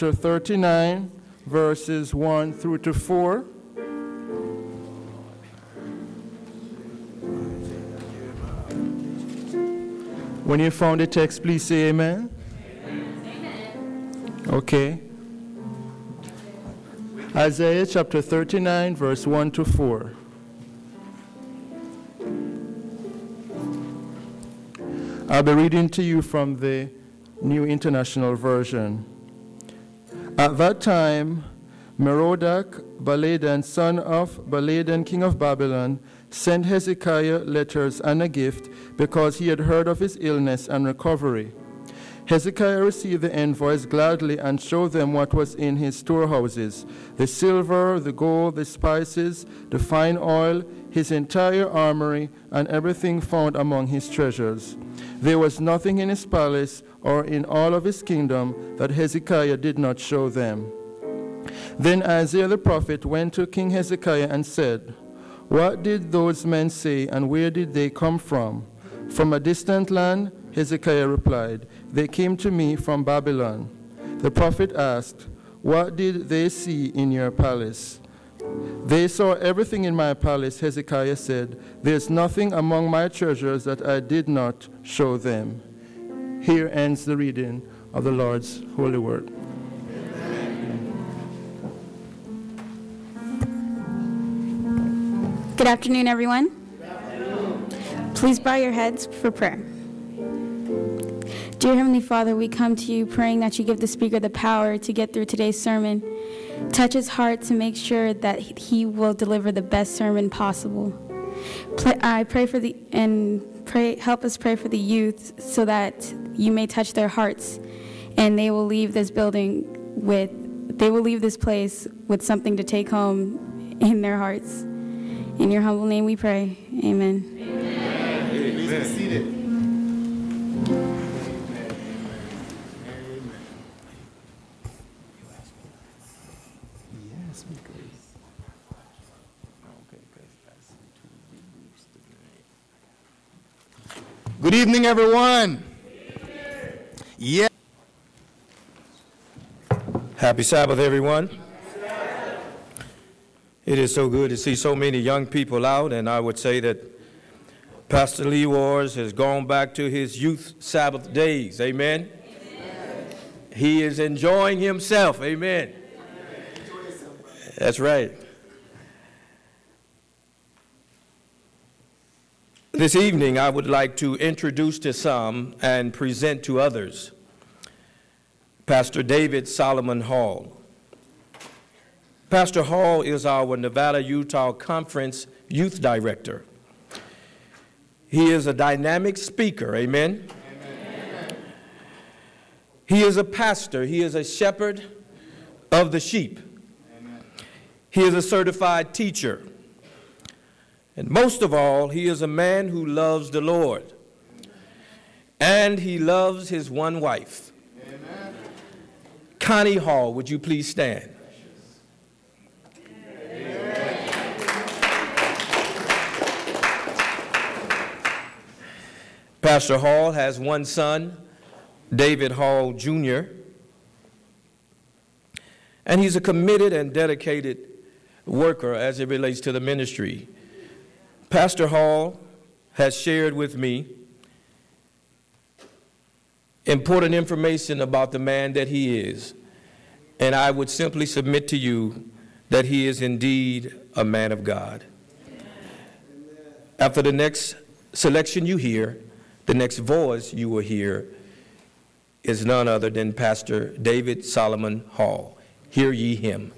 chapter 39, verses 1 through to 4. When you found the text, please say amen. amen. Okay. Isaiah chapter 39, verse 1 to 4. I'll be reading to you from the New International Version. At that time, Merodach Baladan, son of Baladan, king of Babylon, sent Hezekiah letters and a gift because he had heard of his illness and recovery. Hezekiah received the envoys gladly and showed them what was in his storehouses the silver, the gold, the spices, the fine oil, his entire armory, and everything found among his treasures. There was nothing in his palace or in all of his kingdom that Hezekiah did not show them. Then Isaiah the prophet went to King Hezekiah and said, What did those men say, and where did they come from? From a distant land? Hezekiah replied, They came to me from Babylon. The prophet asked, What did they see in your palace? They saw everything in my palace, Hezekiah said. There's nothing among my treasures that I did not show them. Here ends the reading of the Lord's holy word. Good afternoon, everyone. Please bow your heads for prayer. Dear Heavenly Father, we come to you praying that you give the speaker the power to get through today's sermon. Touch his heart to make sure that he will deliver the best sermon possible. I pray for the and pray help us pray for the youth so that you may touch their hearts and they will leave this building with they will leave this place with something to take home in their hearts. In your humble name we pray. Amen. Amen. Amen. Good evening, everyone. Yeah. Happy Sabbath, everyone. It is so good to see so many young people out, and I would say that Pastor Lee Wars has gone back to his youth Sabbath days. Amen. Amen. He is enjoying himself. Amen. Amen. That's right. This evening, I would like to introduce to some and present to others Pastor David Solomon Hall. Pastor Hall is our Nevada Utah Conference Youth Director. He is a dynamic speaker, amen? amen? He is a pastor, he is a shepherd of the sheep. Amen. He is a certified teacher. And most of all, he is a man who loves the Lord. And he loves his one wife. Amen. Connie Hall, would you please stand? Pastor Hall has one son, David Hall Jr., and he's a committed and dedicated worker as it relates to the ministry. Pastor Hall has shared with me important information about the man that he is, and I would simply submit to you that he is indeed a man of God. After the next selection you hear, the next voice you will hear is none other than Pastor David Solomon Hall. Hear ye him.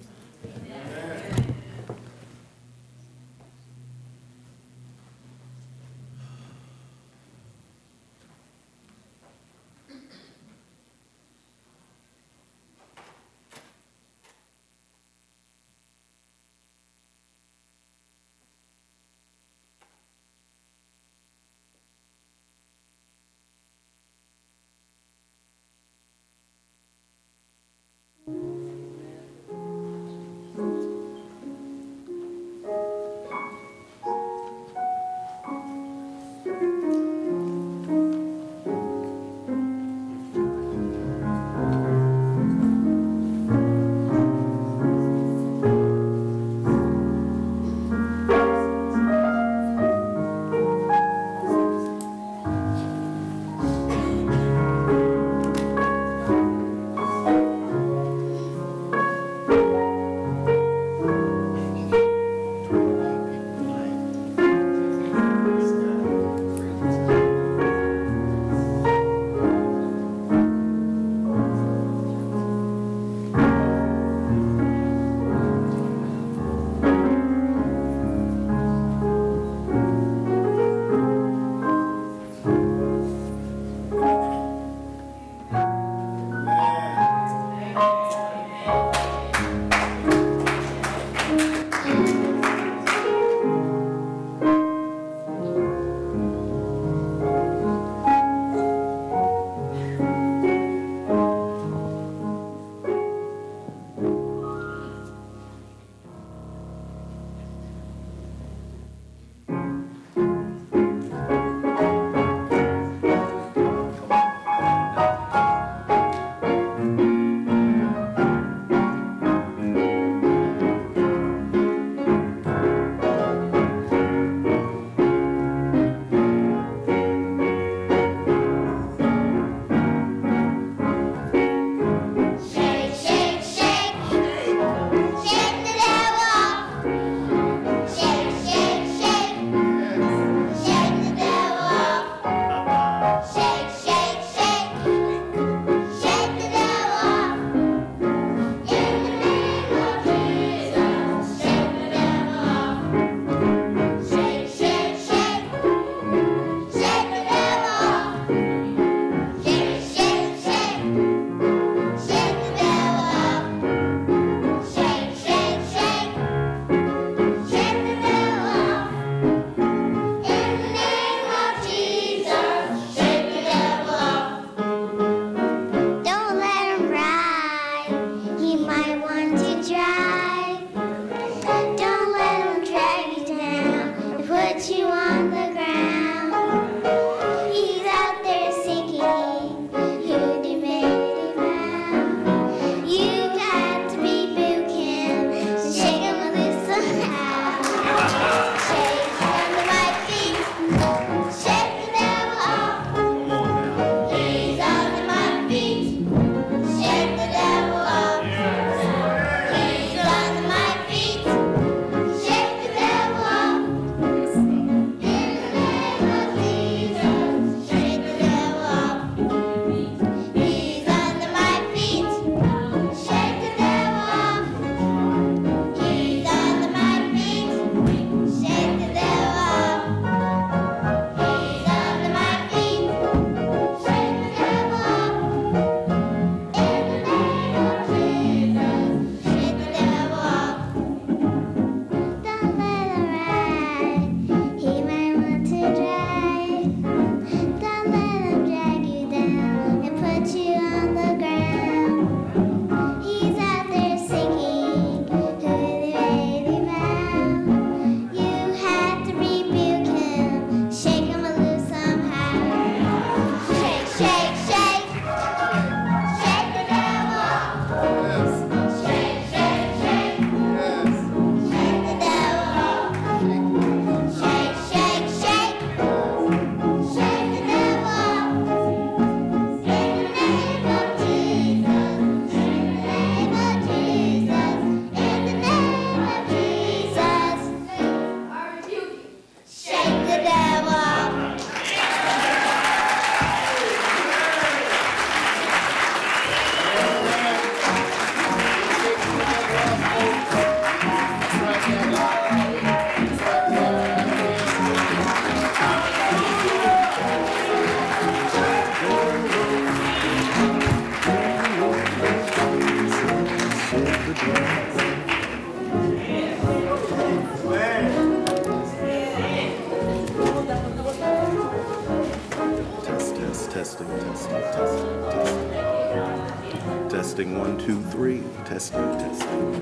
Three. Testing, testing.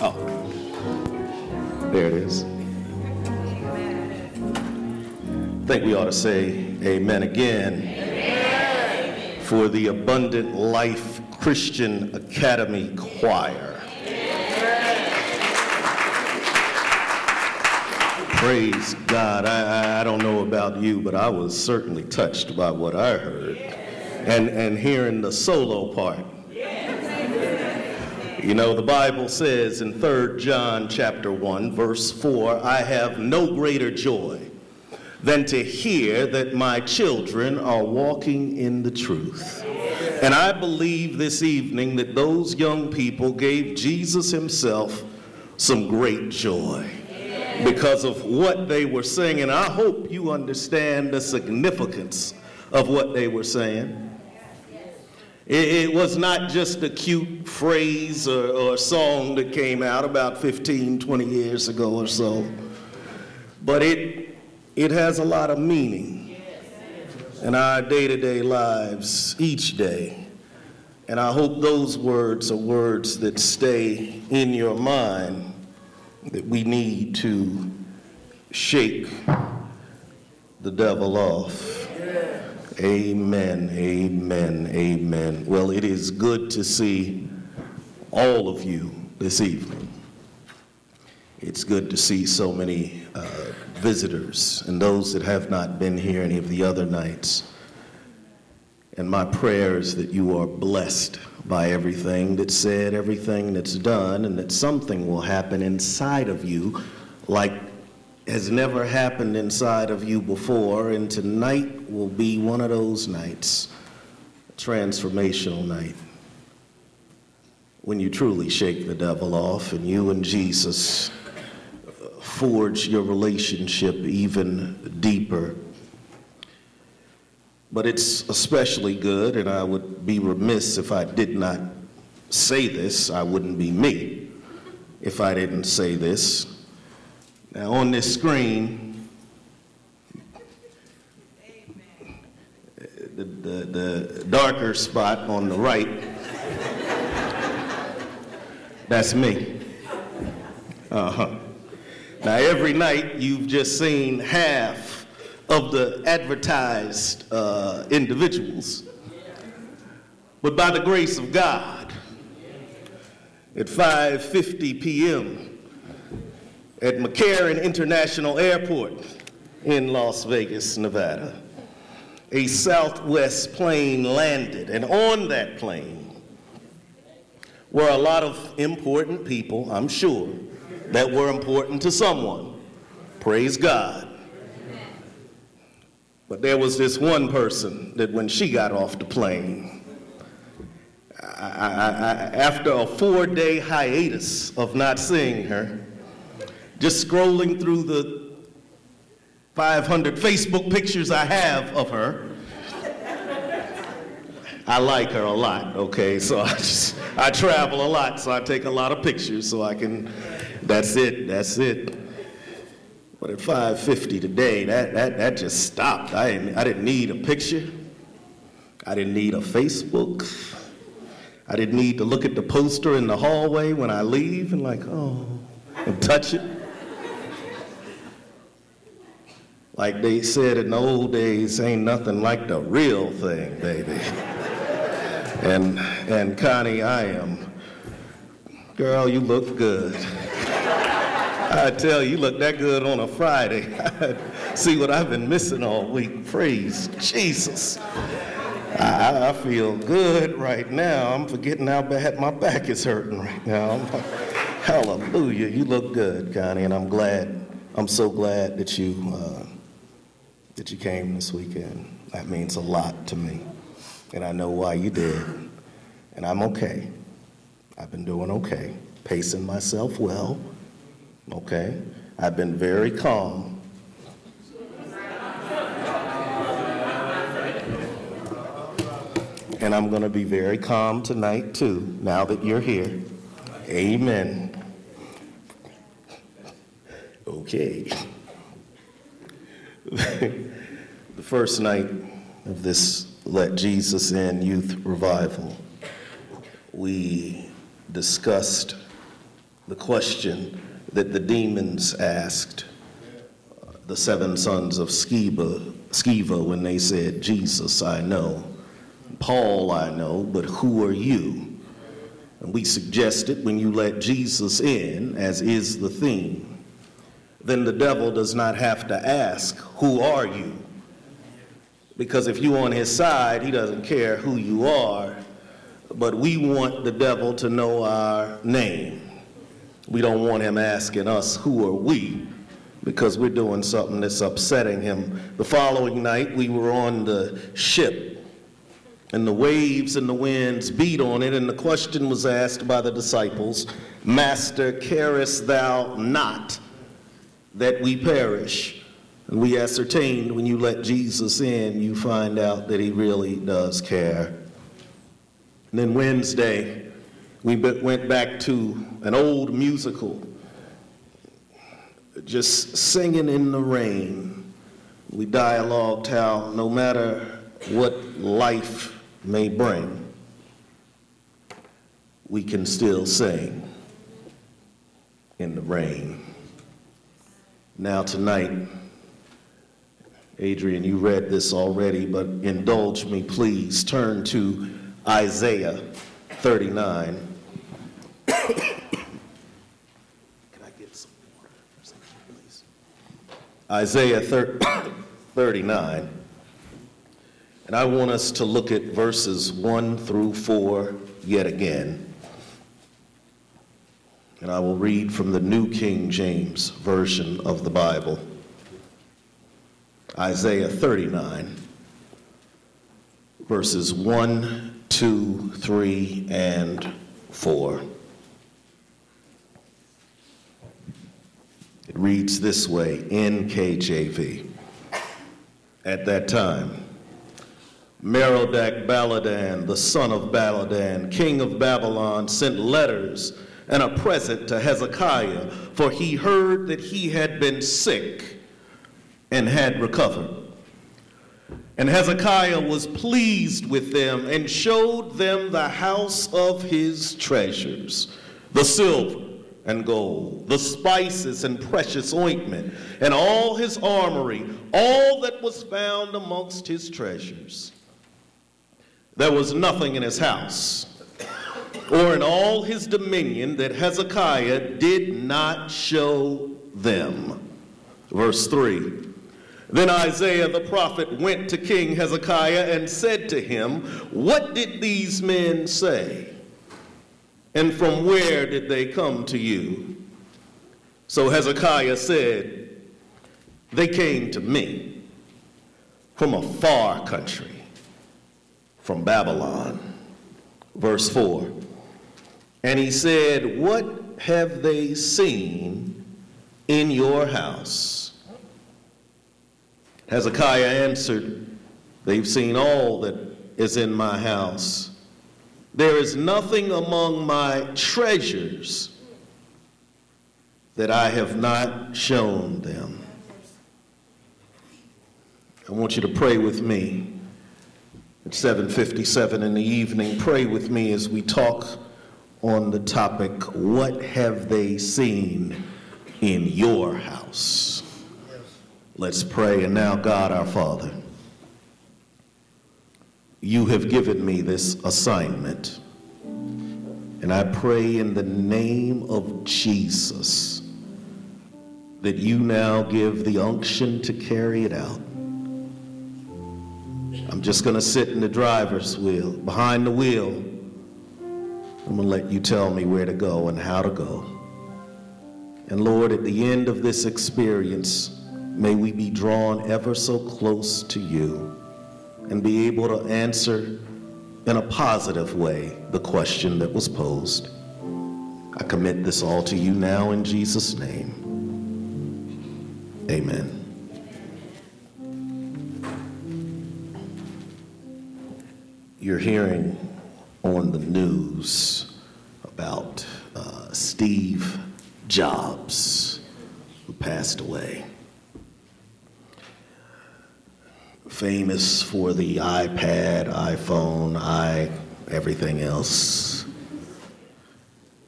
Oh. There it is. I think we ought to say amen again for the Abundant Life Christian Academy Choir. Praise God. I, I, I don't know about you, but I was certainly touched by what I heard. And, and hearing the solo part. You know, the Bible says in 3 John chapter 1, verse 4, I have no greater joy than to hear that my children are walking in the truth. And I believe this evening that those young people gave Jesus himself some great joy because of what they were saying. And I hope you understand the significance of what they were saying. It, was not just a cute phrase or, or song that came out about 15, 20 years ago or so, but it, it has a lot of meaning in our day to day lives each day. And I hope those words are words that stay in your mind that we need to shake the devil off. Amen, amen, amen. Well, it is good to see all of you this evening. It's good to see so many uh, visitors and those that have not been here any of the other nights. And my prayer is that you are blessed by everything that's said, everything that's done, and that something will happen inside of you like has never happened inside of you before. And tonight will be one of those nights, transformational night, when you truly shake the devil off and you and Jesus forge your relationship even deeper. But it's especially good, and I would be remiss if I did not say this. I wouldn't be me if I didn't say this. Now, on this screen, the, the, the darker spot on the right, that's me. Uh huh. Now, every night you've just seen half of the advertised uh, individuals. But by the grace of God, at 5:50 p.m. at McCarran International Airport in Las Vegas, Nevada, a Southwest plane landed, and on that plane were a lot of important people, I'm sure, that were important to someone. Praise God. But there was this one person that when she got off the plane, I, I, I, after a four day hiatus of not seeing her, just scrolling through the 500 Facebook pictures I have of her, I like her a lot, okay? So I just, I travel a lot, so I take a lot of pictures so I can, that's it, that's it. But at 5:50 today, that, that, that just stopped. I didn't, I didn't need a picture. I didn't need a Facebook. I didn't need to look at the poster in the hallway when I leave and like, oh, and touch it. Like they said in the old days, ain't nothing like the real thing, baby. and and Connie, I am. Girl, you look good. I tell you, you look that good on a Friday. See what I've been missing all week. Praise Jesus. I, I, feel good right now. I'm forgetting how bad my back is hurting right now. hallelujah. You look good, Connie, and I'm glad. I'm so glad that you uh, that you came this weekend. That means a lot to me, and I know why you did. And I'm okay. I've been doing okay, pacing myself well okay? I've been very calm. And I'm going to be very calm tonight, too, now that you're here. Amen. Okay. the first night of this Let Jesus In youth revival, we discussed the question that the demons asked the seven sons of Sceva, Sceva when they said, Jesus, I know. Paul, I know, but who are you? And we suggested when you let Jesus in, as is the theme, then the devil does not have to ask, Who are you? Because if you're on his side, he doesn't care who you are. But we want the devil to know our name. We don't want him asking us, Who are we? Because we're doing something that's upsetting him. The following night, we were on the ship, and the waves and the winds beat on it, and the question was asked by the disciples Master, carest thou not that we perish? And we ascertained when you let Jesus in, you find out that he really does care. And then Wednesday, we went back to an old musical, just singing in the rain. We dialogued how no matter what life may bring, we can still sing in the rain. Now, tonight, Adrian, you read this already, but indulge me, please. Turn to Isaiah 39. Can I get some water? Please. Isaiah 39. And I want us to look at verses 1 through 4 yet again. And I will read from the New King James Version of the Bible. Isaiah 39, verses 1, 2, 3, and 4. It reads this way in KJV. At that time, Merodach Baladan, the son of Baladan, king of Babylon, sent letters and a present to Hezekiah, for he heard that he had been sick and had recovered. And Hezekiah was pleased with them and showed them the house of his treasures, the silver and gold, the spices and precious ointment, and all his armory, all that was found amongst his treasures. There was nothing in his house or in all his dominion that Hezekiah did not show them. Verse 3 Then Isaiah the prophet went to King Hezekiah and said to him, What did these men say? And from where did they come to you? So Hezekiah said, They came to me from a far country, from Babylon. Verse 4 And he said, What have they seen in your house? Hezekiah answered, They've seen all that is in my house there is nothing among my treasures that I have not shown them. I want you to pray with me at 7:57 in the evening. Pray with me as we talk on the topic what have they seen in your house? Let's pray and now God our Father you have given me this assignment. And I pray in the name of Jesus that you now give the unction to carry it out. I'm just going to sit in the driver's wheel, behind the wheel. I'm going to let you tell me where to go and how to go. And Lord, at the end of this experience, may we be drawn ever so close to you and be able to answer in a positive way the question that was posed. I commit this all to you now in Jesus' name. Amen. You're hearing on the news about uh, Steve Jobs, who passed away. Famous for the iPad, iPhone, i everything else.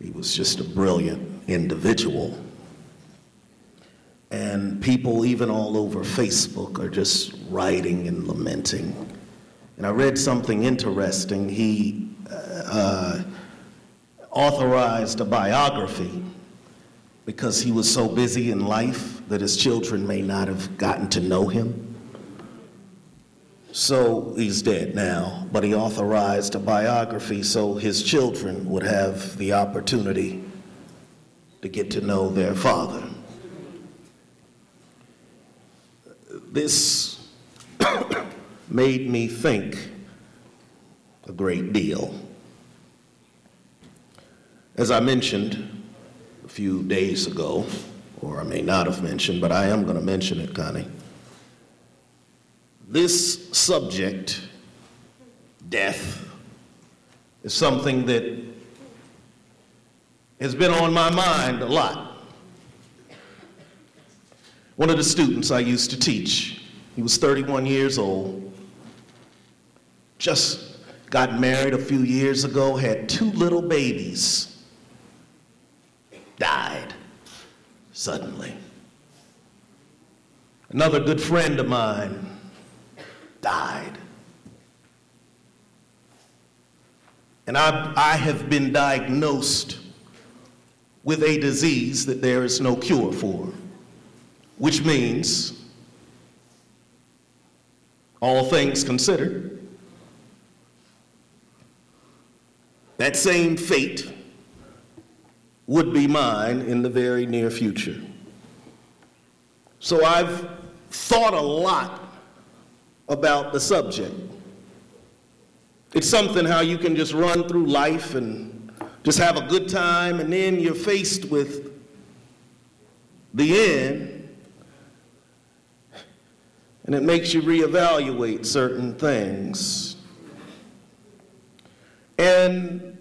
He was just a brilliant individual. And people, even all over Facebook, are just writing and lamenting. And I read something interesting. He uh, authorized a biography because he was so busy in life that his children may not have gotten to know him. So he's dead now, but he authorized a biography so his children would have the opportunity to get to know their father. This made me think a great deal. As I mentioned a few days ago, or I may not have mentioned, but I am going to mention it, Connie. This subject, death, is something that has been on my mind a lot. One of the students I used to teach, he was 31 years old, just got married a few years ago, had two little babies died suddenly. Another good friend of mine died. And I, I have been diagnosed with a disease that there is no cure for, which means, all things considered, that same fate would be mine in the very near future. So I've thought a lot about the subject. It's something how you can just run through life and just have a good time, and then you're faced with the end, and it makes you reevaluate certain things. And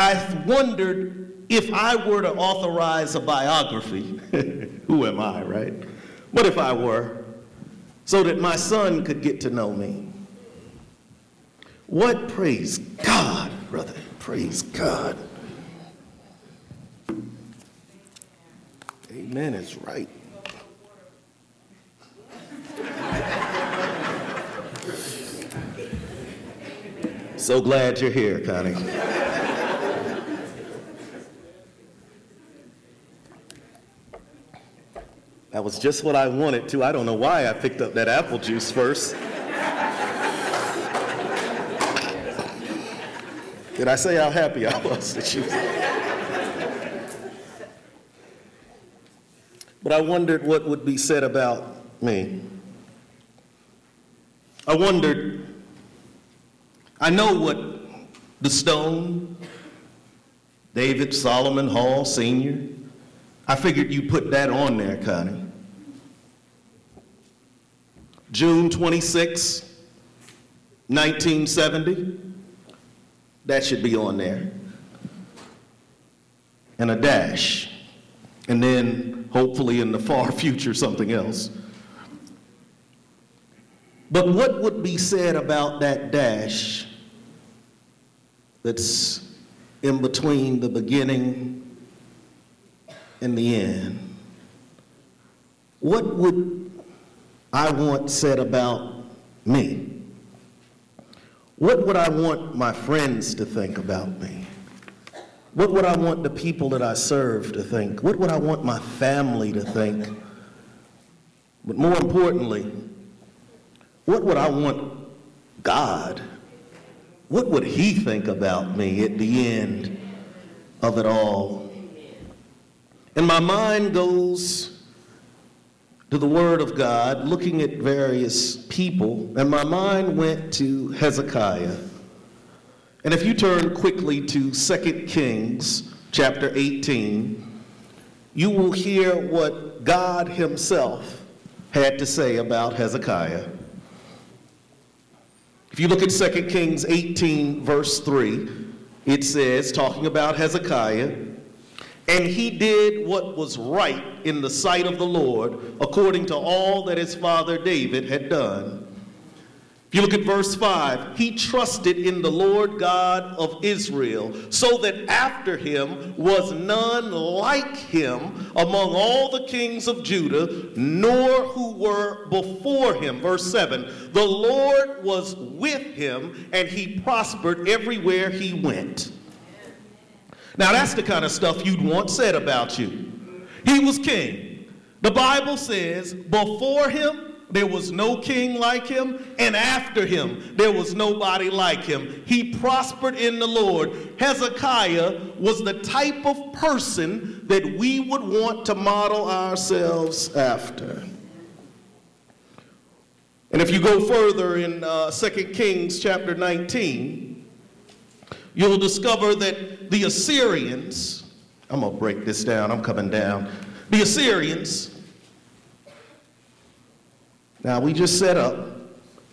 I wondered if I were to authorize a biography, who am I, right? What if I were, so that my son could get to know me? What praise God, brother, praise God. Amen is right. So glad you're here, Connie. That was just what I wanted to. I don't know why I picked up that apple juice first. Did I say how happy I was that you? But I wondered what would be said about me. I wondered, I know what the stone, David Solomon Hall Sr., I figured you put that on there, Connie. June 26, 1970. That should be on there. And a dash. And then, hopefully, in the far future, something else. But what would be said about that dash that's in between the beginning in the end. What would I want said about me? What would I want my friends to think about me? What would I want the people that I serve to think? What would I want my family to think? But more importantly, what would I want God? What would He think about me at the end of it all? And my mind goes to the Word of God, looking at various people, and my mind went to Hezekiah. And if you turn quickly to 2 Kings chapter 18, you will hear what God Himself had to say about Hezekiah. If you look at 2 Kings 18, verse 3, it says, talking about Hezekiah, and he did what was right in the sight of the Lord, according to all that his father David had done. If you look at verse 5, he trusted in the Lord God of Israel, so that after him was none like him among all the kings of Judah, nor who were before him. Verse 7 The Lord was with him, and he prospered everywhere he went. Now, that's the kind of stuff you'd want said about you. He was king. The Bible says, before him, there was no king like him, and after him, there was nobody like him. He prospered in the Lord. Hezekiah was the type of person that we would want to model ourselves after. And if you go further in uh, 2 Kings chapter 19, you'll discover that the Assyrians, I'm going to break this down, I'm coming down. The Assyrians now, we just set up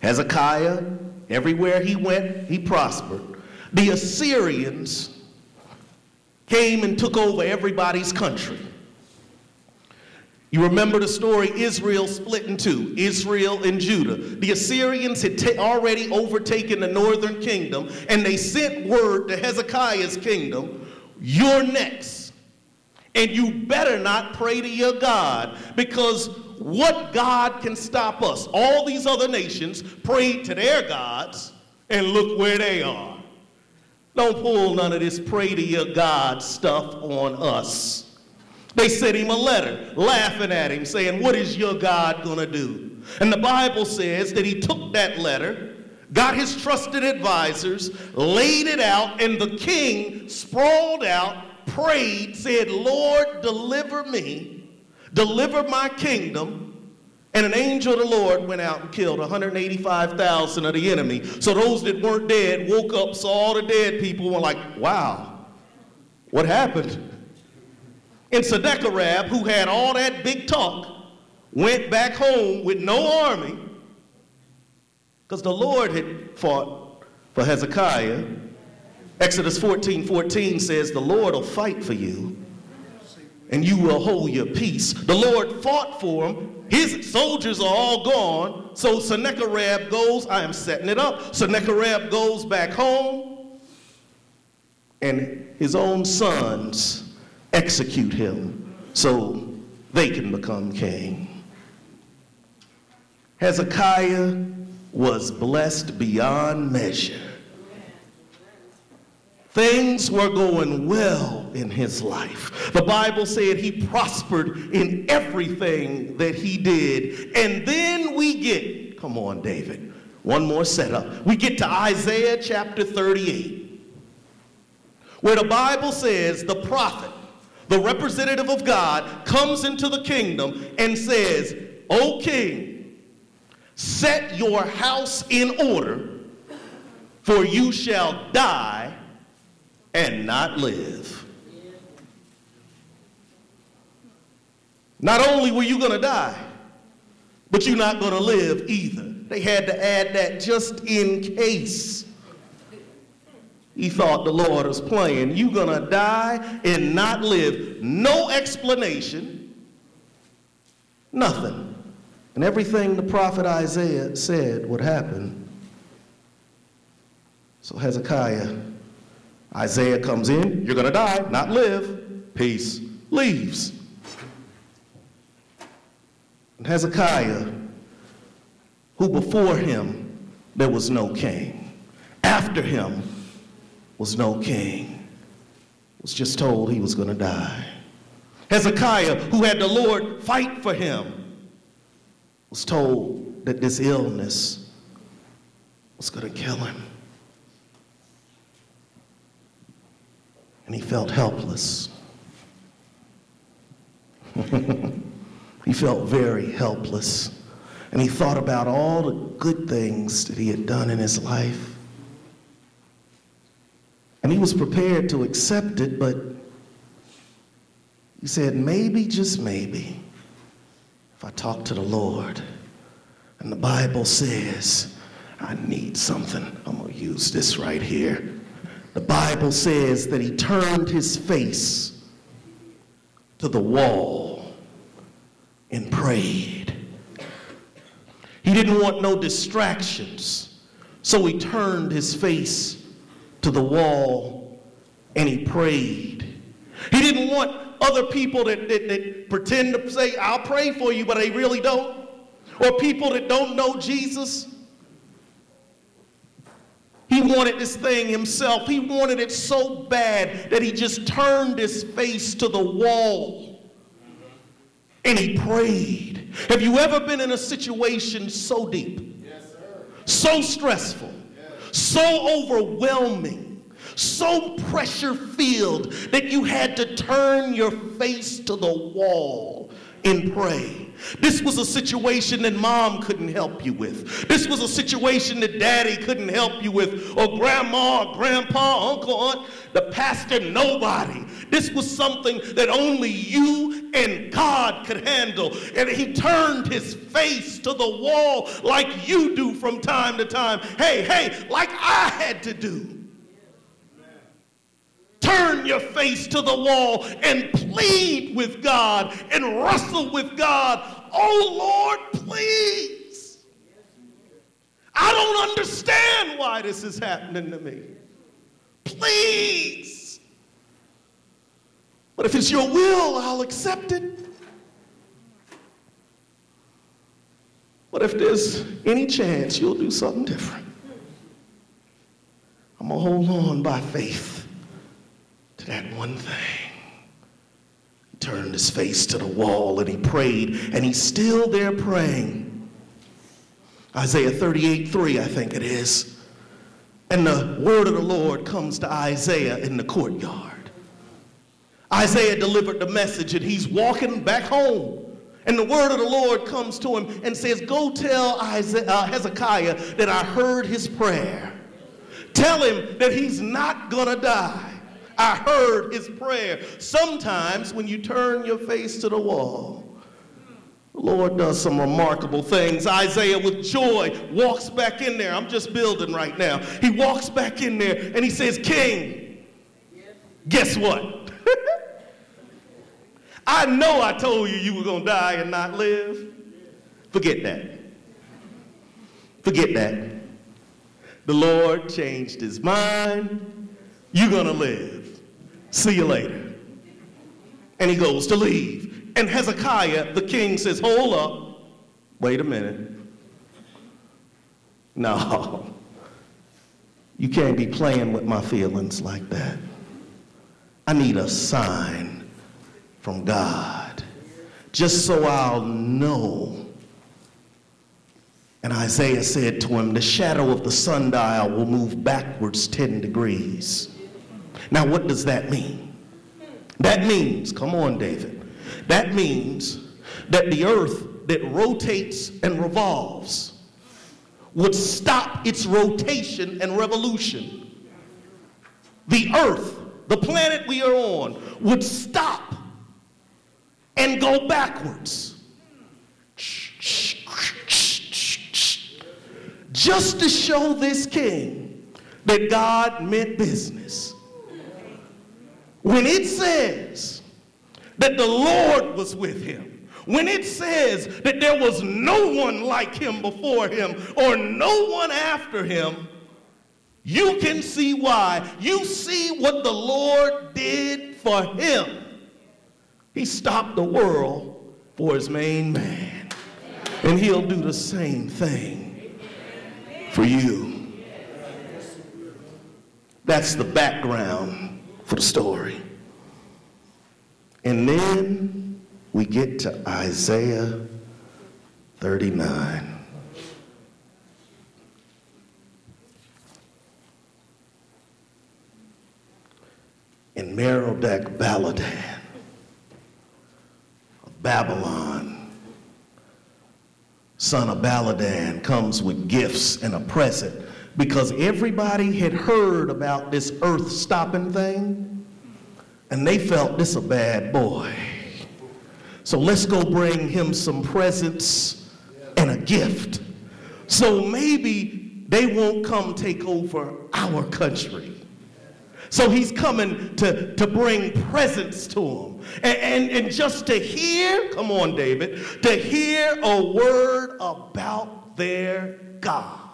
Hezekiah, everywhere he went, he prospered. The Assyrians came and took over everybody's country. You remember the story Israel split in two Israel and Judah. The Assyrians had ta- already overtaken the northern kingdom, and they sent word to Hezekiah's kingdom You're next. And you better not pray to your God because what God can stop us? All these other nations prayed to their gods, and look where they are. Don't pull none of this pray to your God stuff on us. They sent him a letter laughing at him, saying, What is your God going to do? And the Bible says that he took that letter, got his trusted advisors, laid it out, and the king sprawled out, prayed, said, Lord, deliver me deliver my kingdom. And an angel of the Lord went out and killed 185,000 of the enemy. So those that weren't dead woke up, saw all the dead people, were like, wow, what happened? And Sennacherib, who had all that big talk, went back home with no army because the Lord had fought for Hezekiah. Exodus 14 14 says, The Lord will fight for you and you will hold your peace. The Lord fought for him. His soldiers are all gone. So Sennacherib goes, I am setting it up. Sennacherib goes back home, and his own sons execute him so they can become king. Hezekiah was blessed beyond measure. Things were going well in his life. The Bible said he prospered in everything that he did. And then we get, come on, David, one more setup. We get to Isaiah chapter 38, where the Bible says the prophet, the representative of God, comes into the kingdom and says, O king, set your house in order, for you shall die and not live. Not only were you going to die, but you're not going to live either. They had to add that just in case. He thought the Lord was playing. You're going to die and not live. No explanation, nothing. And everything the prophet Isaiah said would happen. So Hezekiah Isaiah comes in, you're going to die, not live. Peace. Leaves. And Hezekiah, who before him there was no king, after him was no king, was just told he was going to die. Hezekiah, who had the Lord fight for him, was told that this illness was going to kill him. and he felt helpless. he felt very helpless. And he thought about all the good things that he had done in his life. And he was prepared to accept it, but he said, maybe, just maybe, if I talk to the Lord, and the Bible says, I need something, I'm going to use this right here. the Bible says that he turned his face to the wall and prayed. He didn't want no distractions, so he turned his face to the wall and he prayed. He didn't want other people that, that, that pretend to say, I'll pray for you, but they really don't. Or people that don't know Jesus. He wanted this thing himself. He wanted it so bad that he just turned his face to the wall and he prayed. Have you ever been in a situation so deep, yes, so stressful. So overwhelming, so pressure filled that you had to turn your face to the wall and pray? This was a situation that mom couldn't help you with. This was a situation that daddy couldn't help you with, or grandma, or grandpa, uncle, aunt, the pastor, nobody. This was something that only you and God could handle. And he turned his face to the wall like you do from time to time. Hey, hey, like I had to do turn your face to the wall and plead with God and wrestle with God. Oh Lord, please. I don't understand why this is happening to me. Please. But if it's your will, I'll accept it. But if there's any chance you'll do something different, I'm going to hold on by faith that one thing. He turned his face to the wall and he prayed, and he's still there praying. Isaiah 38 3, I think it is. And the word of the Lord comes to Isaiah in the courtyard. Isaiah delivered the message, and he's walking back home. And the word of the Lord comes to him and says, Go tell Isaiah, uh, Hezekiah that I heard his prayer. Tell him that he's not going to die. I heard his prayer. Sometimes when you turn your face to the wall, the Lord does some remarkable things. Isaiah, with joy, walks back in there. I'm just building right now. He walks back in there and he says, King, guess what? I know I told you you were going to die and not live. Forget that. Forget that. The Lord changed his mind. You're going to live. See you later. And he goes to leave. And Hezekiah, the king, says, Hold up. Wait a minute. No. You can't be playing with my feelings like that. I need a sign from God just so I'll know. And Isaiah said to him, The shadow of the sundial will move backwards 10 degrees. Now, what does that mean? That means, come on, David, that means that the earth that rotates and revolves would stop its rotation and revolution. The earth, the planet we are on, would stop and go backwards. Just to show this king that God meant business. When it says that the Lord was with him, when it says that there was no one like him before him or no one after him, you can see why. You see what the Lord did for him. He stopped the world for his main man. And he'll do the same thing for you. That's the background for the story. And then we get to Isaiah 39. In Merodach Baladan of Babylon, son of Baladan, comes with gifts and a present because everybody had heard about this earth stopping thing and they felt this a bad boy. So let's go bring him some presents and a gift. So maybe they won't come take over our country. So he's coming to, to bring presents to them. And, and, and just to hear, come on, David, to hear a word about their God.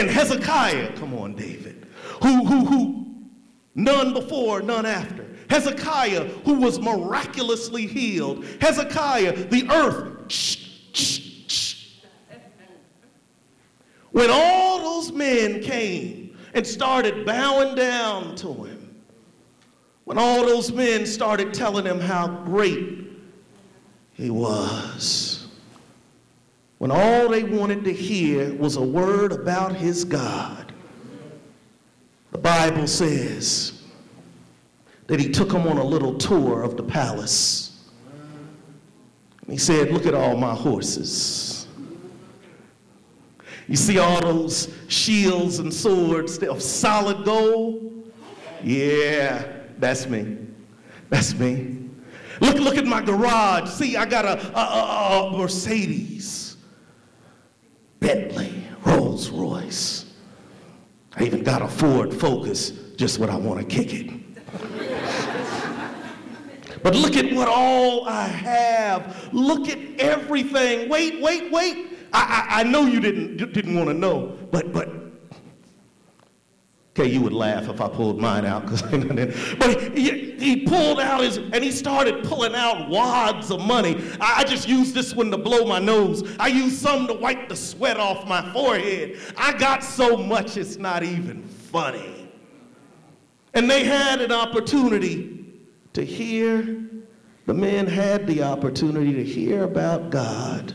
And Hezekiah, come on, David, who, who, who, none before, none after. Hezekiah, who was miraculously healed. Hezekiah, the earth, shh, shh, shh. When all those men came and started bowing down to him, when all those men started telling him how great he was, when all they wanted to hear was a word about his God, the Bible says that he took them on a little tour of the palace. And he said, Look at all my horses. You see all those shields and swords of solid gold? Yeah, that's me. That's me. Look, look at my garage. See, I got a, a, a, a Mercedes, Bentley, Rolls Royce. I even got a Ford Focus, just when I want to kick it. but look at what all I have. Look at everything. Wait, wait, wait. I, I, I know you didn't, didn't want to know, but, but You would laugh if I pulled mine out, cause, but he, he, pulled out his, and he started pulling out wads of money. I, I just used this one to blow my nose. I used some to wipe the sweat off my forehead. I got so much it's not even funny. And they had an opportunity to hear, the men had the opportunity to hear about God.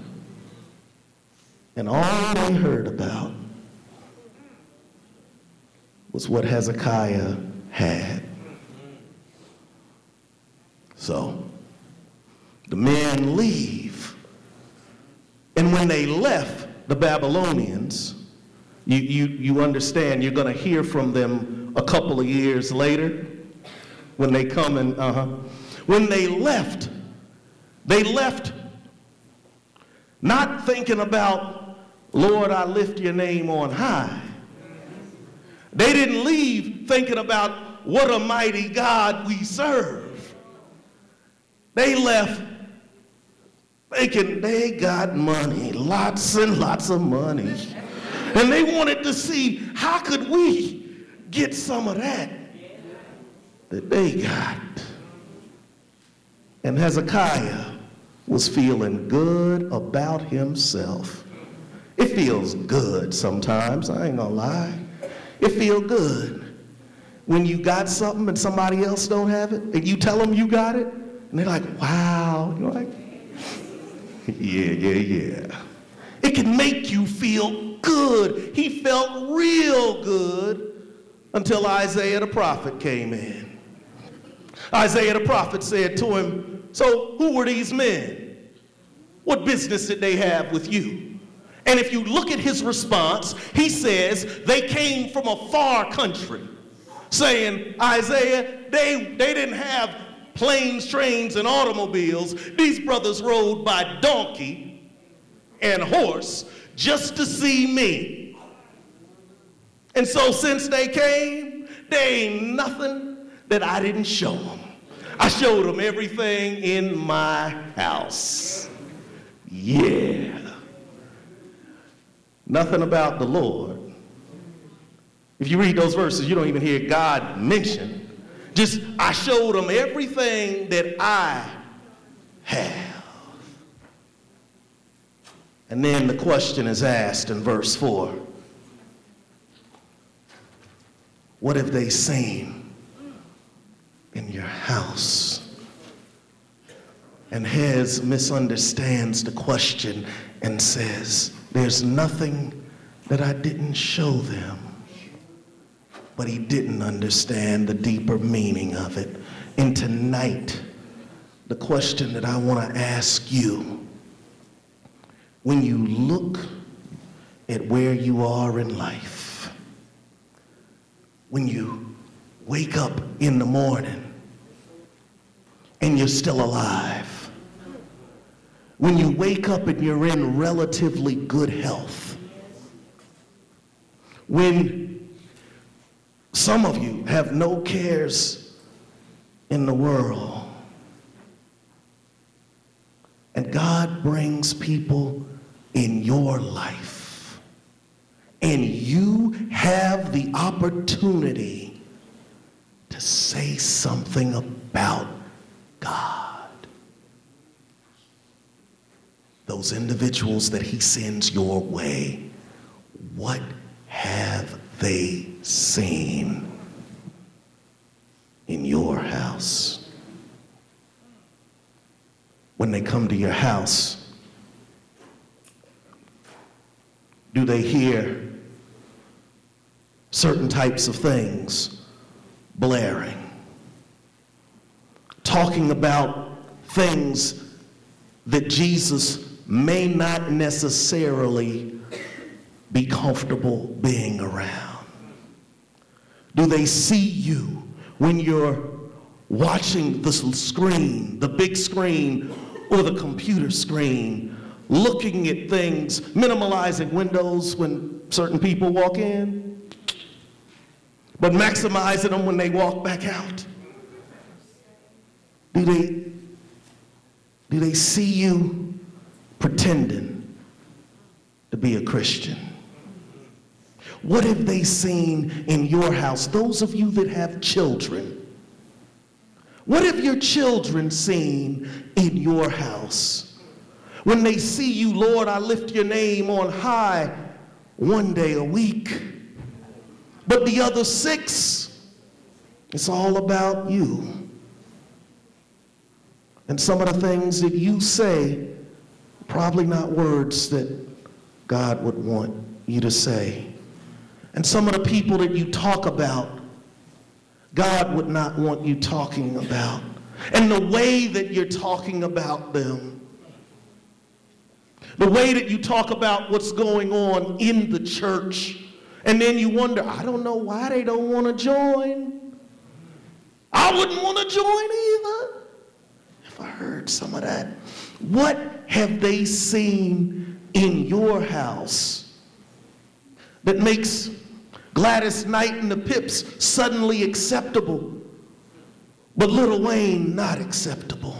And all they heard about was what Hezekiah had. So the men leave. And when they left the Babylonians, you, you, you understand you're going to hear from them a couple of years later when they come and, uh huh. When they left, they left not thinking about, Lord, I lift your name on high. They didn't leave thinking about what a mighty God we serve. They left thinking they got money, lots and lots of money. And they wanted to see how could we get some of that that they got. And Hezekiah was feeling good about himself. It feels good sometimes, I ain't gonna lie. It feel good when you got something and somebody else don't have it, and you tell them you got it, and they're like, wow. You're like, yeah, yeah, yeah. It can make you feel good. He felt real good until Isaiah the prophet came in. Isaiah the prophet said to him, So who were these men? What business did they have with you? And if you look at his response, he says they came from a far country, saying, Isaiah, they, they didn't have planes, trains, and automobiles. These brothers rode by donkey and horse just to see me. And so since they came, there ain't nothing that I didn't show them. I showed them everything in my house. Yeah. Nothing about the Lord. If you read those verses, you don't even hear God mentioned. Just, I showed them everything that I have. And then the question is asked in verse 4 What have they seen in your house? And Hez misunderstands the question and says, There's nothing that I didn't show them. But he didn't understand the deeper meaning of it. And tonight, the question that I want to ask you when you look at where you are in life, when you wake up in the morning and you're still alive, when you wake up and you're in relatively good health, when Some of you have no cares in the world. And God brings people in your life. And you have the opportunity to say something about God. Those individuals that He sends your way, what have they seen in your house? When they come to your house, do they hear certain types of things blaring? Talking about things that Jesus may not necessarily be comfortable being around? Do they see you when you're watching the screen, the big screen, or the computer screen, looking at things, minimalizing windows when certain people walk in, but maximizing them when they walk back out? Do they, do they see you pretending to be a Christian? What have they seen in your house? Those of you that have children, what have your children seen in your house? When they see you, Lord, I lift your name on high one day a week. But the other six, it's all about you. And some of the things that you say, probably not words that God would want you to say. And some of the people that you talk about, God would not want you talking about. And the way that you're talking about them, the way that you talk about what's going on in the church, and then you wonder, I don't know why they don't want to join. I wouldn't want to join either if I heard some of that. What have they seen in your house that makes Gladys Knight and the Pips suddenly acceptable, but Lil Wayne not acceptable?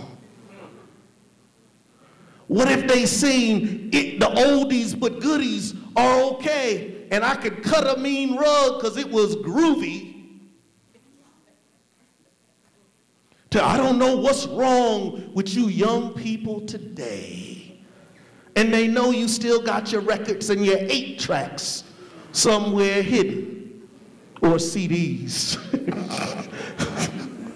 What if they seen it, the oldies but goodies are okay, and I could cut a mean rug because it was groovy? To I don't know what's wrong with you young people today. And they know you still got your records and your eight tracks somewhere hidden or CDs.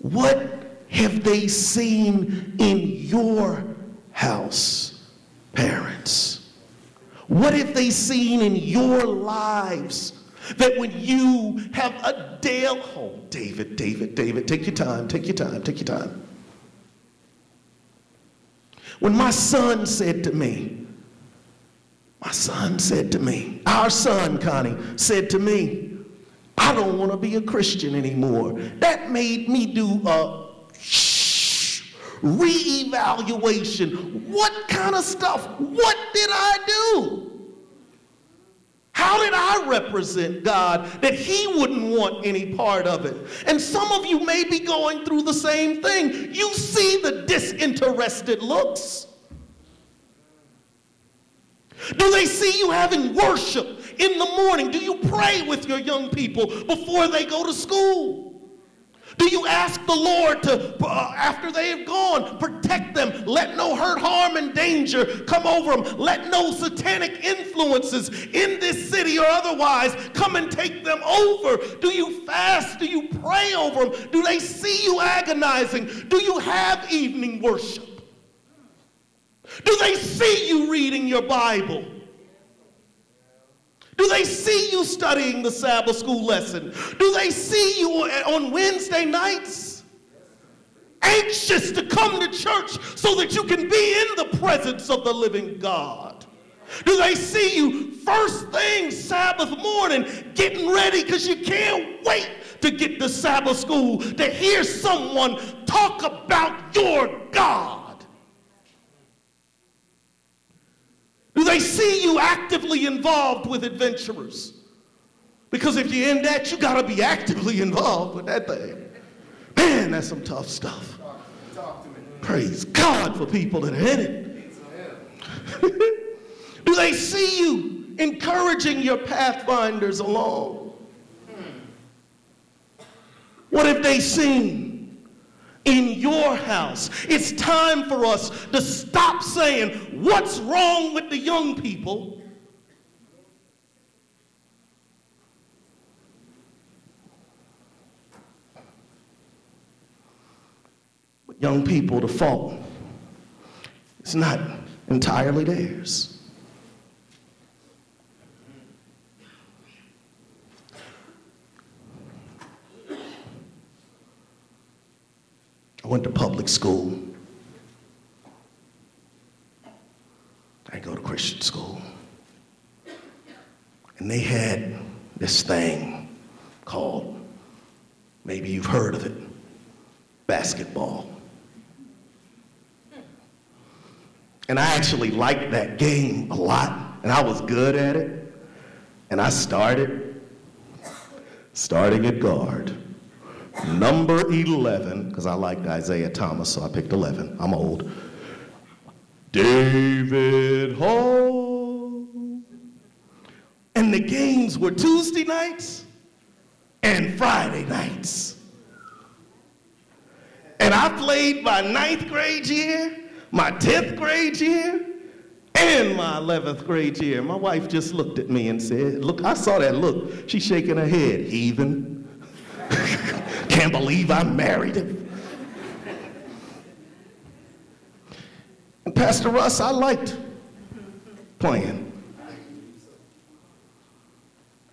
what have they seen in your house, parents? What have they seen in your lives that when you have a Dale oh, David, David, David, take your time, take your time, take your time. When my son said to me, my son said to me, our son, Connie, said to me, I don't want to be a Christian anymore. That made me do a reevaluation. What kind of stuff? What did I do? How did I represent God that He wouldn't want any part of it? And some of you may be going through the same thing. You see the disinterested looks. Do they see you having worship in the morning? Do you pray with your young people before they go to school? Do you ask the Lord to, uh, after they have gone, protect them? Let no hurt, harm, and danger come over them. Let no satanic influences in this city or otherwise come and take them over. Do you fast? Do you pray over them? Do they see you agonizing? Do you have evening worship? Do they see you reading your Bible? Do they see you studying the Sabbath school lesson? Do they see you on Wednesday nights? Anxious to come to church so that you can be in the presence of the living God? Do they see you first thing Sabbath morning getting ready because you can't wait to get to Sabbath school to hear someone talk about your God? Do they see you actively involved with adventurers? Because if you're in that, you got to be actively involved with that thing. Man, that's some tough stuff. Praise God for people that are in it. Do they see you encouraging your pathfinders along? What have they seen in your house? It's time for us to stop saying, What's wrong with the young people? young people the fault. It's not entirely theirs. I went to public school. I go to Christian school. And they had this thing called, maybe you've heard of it, basketball. And I actually liked that game a lot, and I was good at it. And I started, starting at guard. Number 11, because I liked Isiah Thomas, so I picked 11. I'm old. David Hall. And the games were Tuesday nights and Friday nights. And I played my ninth grade year my 10th grade year and my 11th grade year. My wife just looked at me and said, Look, I saw that look. She's shaking her head, heathen. Can't believe I married. And Pastor Russ, I liked playing.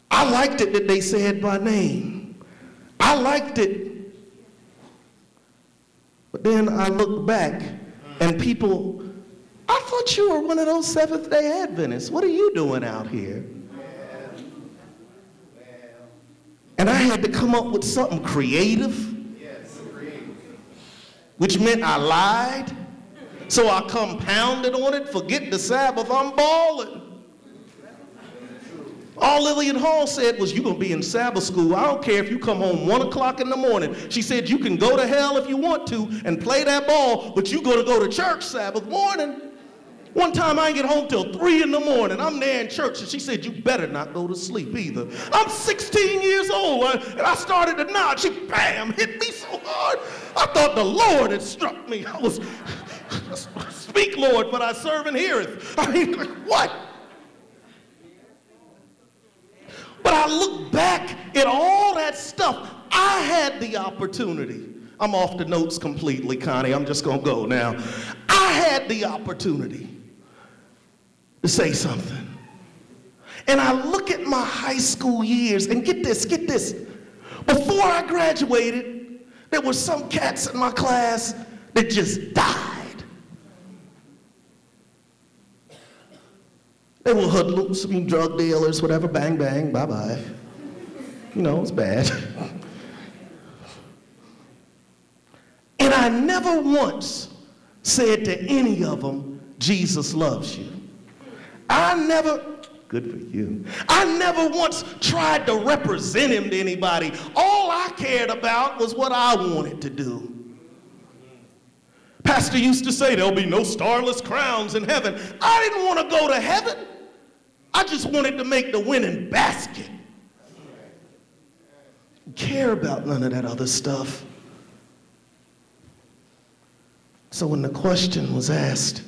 I liked it that they said my name. I liked it. But then I looked back and people, I thought you were one of those Seventh day Adventists. What are you doing out here? And I had to come up with something creative, which meant I lied. So I compounded on it, forget the Sabbath, I'm balling. All Lillian Hall said was, You're going to be in Sabbath school. I don't care if you come home 1 o'clock in the morning. She said, You can go to hell if you want to and play that ball, but you're going to go to church Sabbath morning. One time I didn't get home till 3 in the morning. I'm there in church, and she said, You better not go to sleep either. I'm 16 years old, and I started to nod. She, bam, hit me so hard. I thought the Lord had struck me. I was, Speak, Lord, but I serve and heareth. I mean, what? But I look back at all that stuff. I had the opportunity. I'm off the notes completely, Connie. I'm just going to go now. I had the opportunity to say something. And I look at my high school years, and get this, get this. Before I graduated, there were some cats in my class that just died. They were hoodlums, I mean, drug dealers, whatever, bang, bang, bye bye. You know, it's bad. and I never once said to any of them, Jesus loves you. I never, good for you. I never once tried to represent him to anybody. All I cared about was what I wanted to do. Pastor used to say there'll be no starless crowns in heaven. I didn't want to go to heaven. I just wanted to make the winning basket. Care about none of that other stuff. So when the question was asked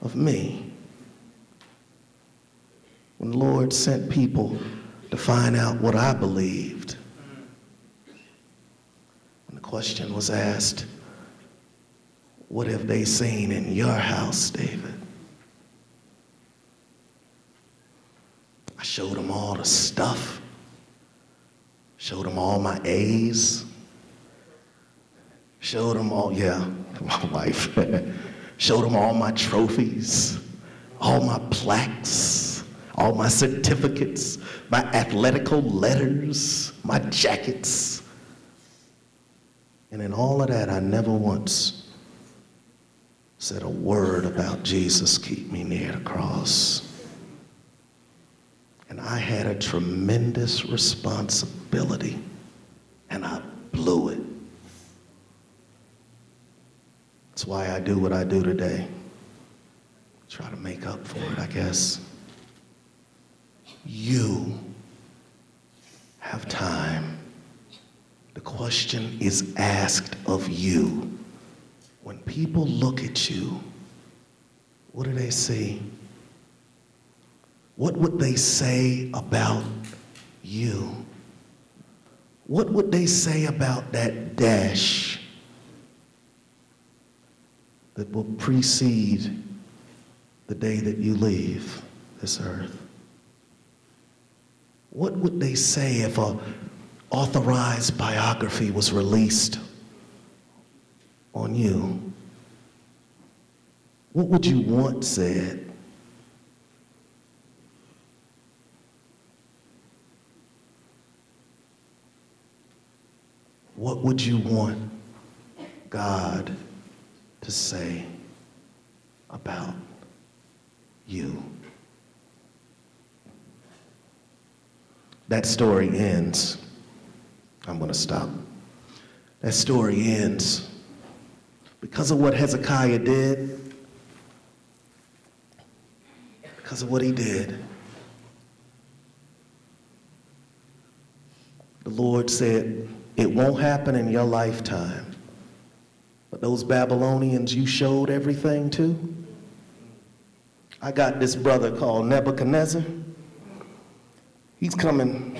of me, when the Lord sent people to find out what I believed, when the question was asked, what have they seen in your house, David? I showed them all the stuff, showed them all my A's, showed them all, yeah, my wife, showed them all my trophies, all my plaques, all my certificates, my athletical letters, my jackets. And in all of that, I never once said a word about Jesus keep me near the cross. And I had a tremendous responsibility, and I blew it. That's why I do what I do today. Try to make up for it, I guess. You have time. The question is asked of you. When people look at you, what do they see? What would they say about you? What would they say about that dash that will precede the day that you leave this earth? What would they say if a authorized biography was released on you? What would you want said? What would you want God to say about you? That story ends. I'm going to stop. That story ends because of what Hezekiah did, because of what he did. The Lord said, It won't happen in your lifetime. But those Babylonians you showed everything to, I got this brother called Nebuchadnezzar. He's coming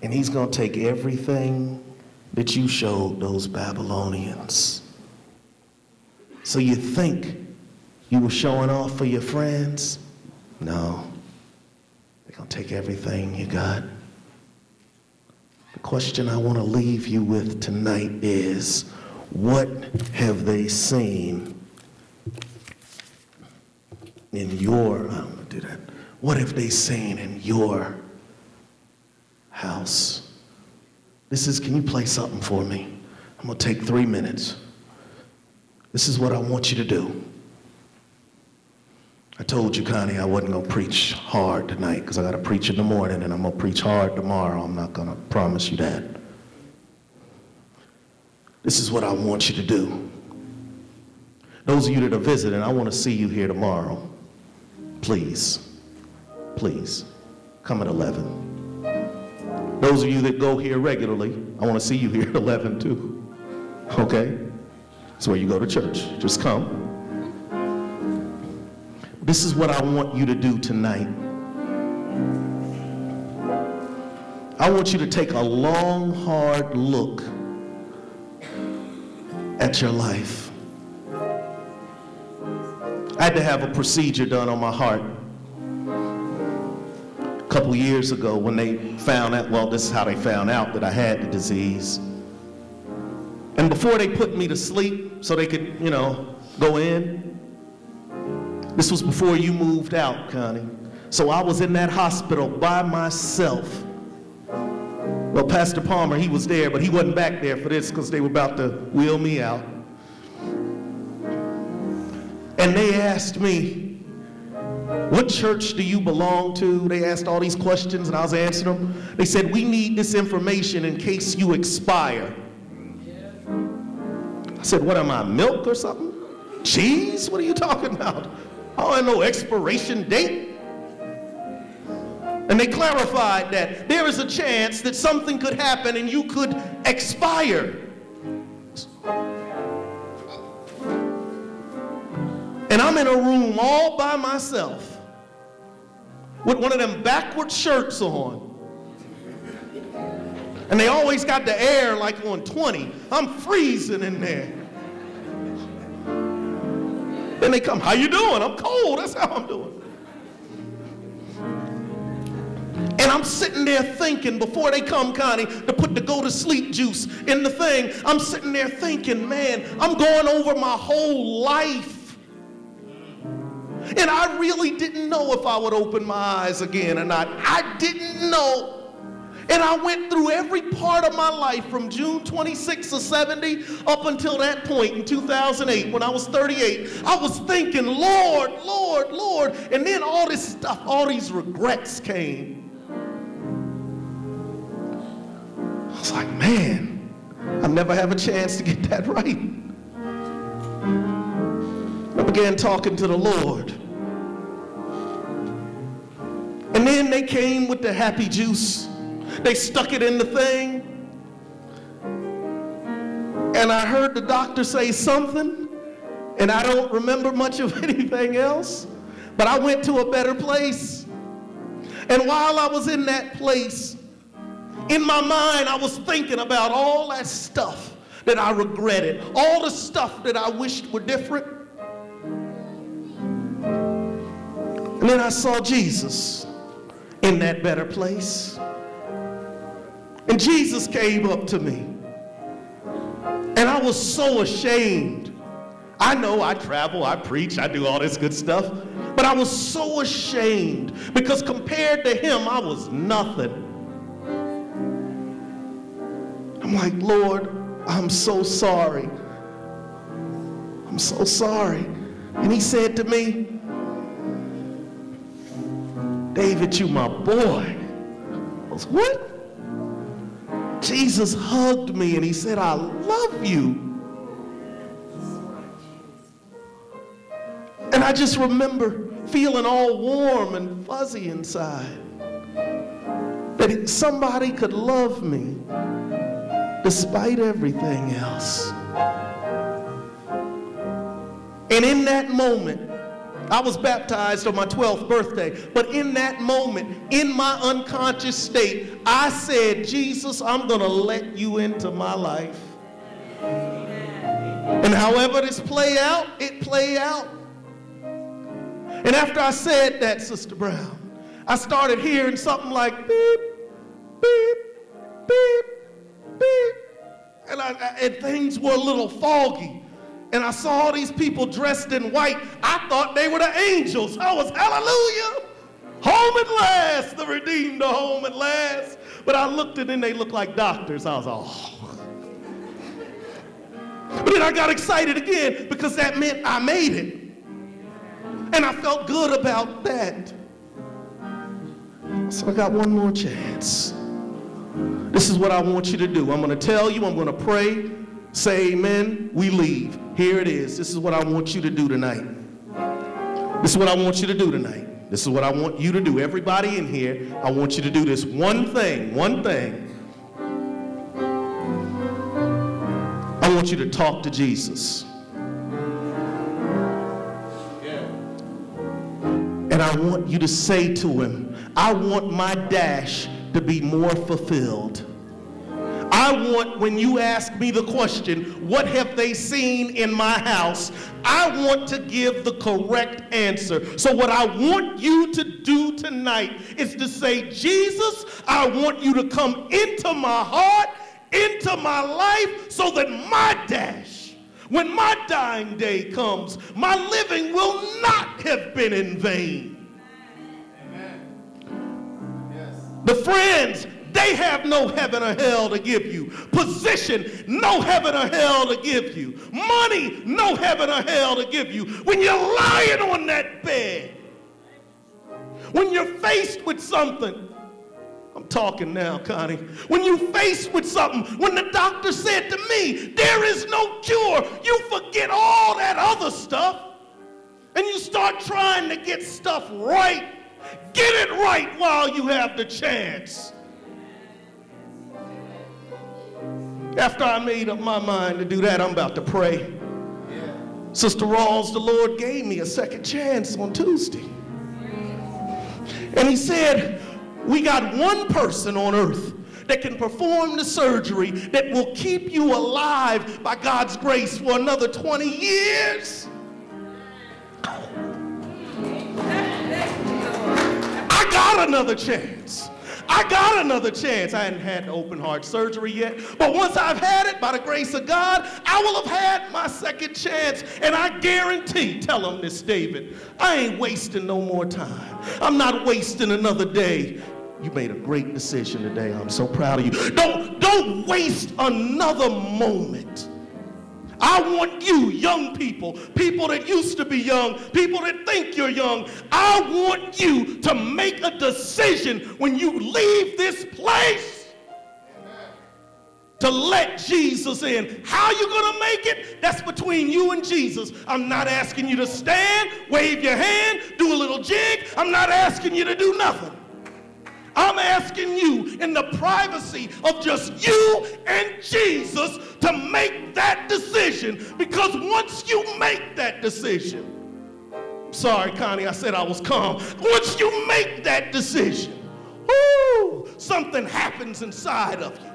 and he's going to take everything that you showed those Babylonians. So you think you were showing off for your friends? No. They're going to take everything you got. The question I want to leave you with tonight is what have they seen in your, I don't want to do that. What have they seen in your house. This is, can you play something for me? I'm going to take three minutes. This is what I want you to do. I told you, Connie, I wasn't going to preach hard tonight because I got to preach in the morning and I'm going to preach hard tomorrow. I'm not going to promise you that. This is what I want you to do. Those of you that are visiting, I want to see you here tomorrow. Please, please, come at 11. Those of you that go here regularly, I want to see you here at 11 too. Okay? That's where you go to church. Just come. This is what I want you to do tonight. I want you to take a long, hard look at your life. I had to have a procedure done on my heart couple years ago when they found out, well, this is how they found out that I had the disease. And before they put me to sleep so they could, you know, go in, this was before you moved out, Connie. So I was in that hospital by myself. Well, Pastor Palmer, he was there, but he wasn't back there for this because they were about to wheel me out. And they asked me, what church do you belong to? They asked all these questions and I was answering them. They said, We need this information in case you expire. I said, What am I, milk or something? Cheese? What are you talking about? I know expiration date. And they clarified that there is a chance that something could happen and you could expire. And I'm in a room all by myself with one of them backward shirts on. And they always got the air like on 20. I'm freezing in there. Then they come, how you doing? I'm cold. That's how I'm doing. And I'm sitting there thinking before they come, Connie, to put the go to sleep juice in the thing. I'm sitting there thinking, man, I'm going over my whole life. And I really didn't know if I would open my eyes again or not. I didn't know. And I went through every part of my life from June 26 of 70 up until that point in 2008 when I was 38. I was thinking, Lord, Lord, Lord. And then all this stuff, all these regrets came. I was like, man, I never have a chance to get that right. I began talking to the Lord. And then they came with the happy juice. They stuck it in the thing. And I heard the doctor say something, and I don't remember much of anything else, but I went to a better place. And while I was in that place, in my mind, I was thinking about all that stuff that I regretted, all the stuff that I wished were different. And then I saw Jesus in that better place. And Jesus came up to me. And I was so ashamed. I know I travel, I preach, I do all this good stuff, but I was so ashamed because compared to him, I was nothing. I'm like, Lord, I'm so sorry. I'm so sorry. And he said to me, David, you my boy. I was, what? Jesus hugged me and he said, I love you. And I just remember feeling all warm and fuzzy inside. That somebody could love me despite everything else. And in that moment, I was baptized on my 12th birthday, but in that moment, in my unconscious state, I said, Jesus, I'm going to let you into my life. And however this play out, it play out. And after I said that, Sister Brown, I started hearing something like beep, beep, beep, beep. And, I, and things were a little foggy and I saw all these people dressed in white. I thought they were the angels. I was, hallelujah, home at last. The redeemed are home at last. But I looked and then they looked like doctors. I was, oh. But then I got excited again because that meant I made it. And I felt good about that. So I got one more chance. This is what I want you to do. I'm going to tell you, I'm going to pray, say amen, we leave. Here it is. This is what I want you to do tonight. This is what I want you to do tonight. This is what I want you to do. Everybody in here, I want you to do this one thing, one thing. I want you to talk to Jesus. And I want you to say to him, I want my dash to be more fulfilled. I want, when you ask me the question, what have they seen in my house? I want to give the correct answer. So, what I want you to do tonight is to say, Jesus, I want you to come into my heart, into my life, so that my dash, when my dying day comes, my living will not have been in vain. Amen. Yes. The friends they have no heaven or hell to give you. Position, no heaven or hell to give you. Money, no heaven or hell to give you. When you're lying on that bed, when you're faced with something, I'm talking now, Connie. When you're faced with something, when the doctor said to me, there is no cure, you forget all that other stuff and you start trying to get stuff right. Get it right while you have the chance. After I made up my mind to do that, I'm about to pray. Sister Rawls, the Lord gave me a second chance on Tuesday. And he said, We got one person on earth that can perform the surgery that will keep you alive by God's grace for another 20 years. I got another chance. I got another chance. I hadn't had open heart surgery yet, but once I've had it, by the grace of God, I will have had my second chance. And I guarantee, tell him this, David, I ain't wasting no more time. I'm not wasting another day. You made a great decision today. I'm so proud of you. Don't, don't waste another moment. I want you, young people, people that used to be young, people that think you're young, I want you to make a decision when you leave this place. to let Jesus in. How you going to make it? That's between you and Jesus. I'm not asking you to stand, wave your hand, do a little jig. I'm not asking you to do nothing. I'm asking you in the privacy of just you and Jesus to make that decision because once you make that decision, sorry, Connie, I said I was calm. Once you make that decision, whoo, something happens inside of you.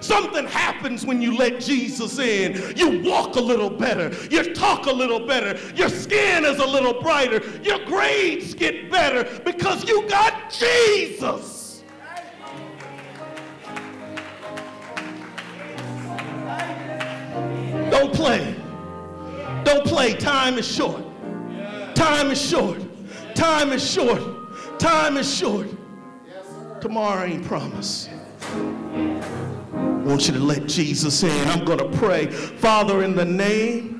Something happens when you let Jesus in. You walk a little better. You talk a little better. Your skin is a little brighter. Your grades get better because you got Jesus. Don't play. Don't play. Time is short. Time is short. Time is short. Time is short. Tomorrow ain't promised. I want you to let Jesus in. I'm going to pray. Father, in the name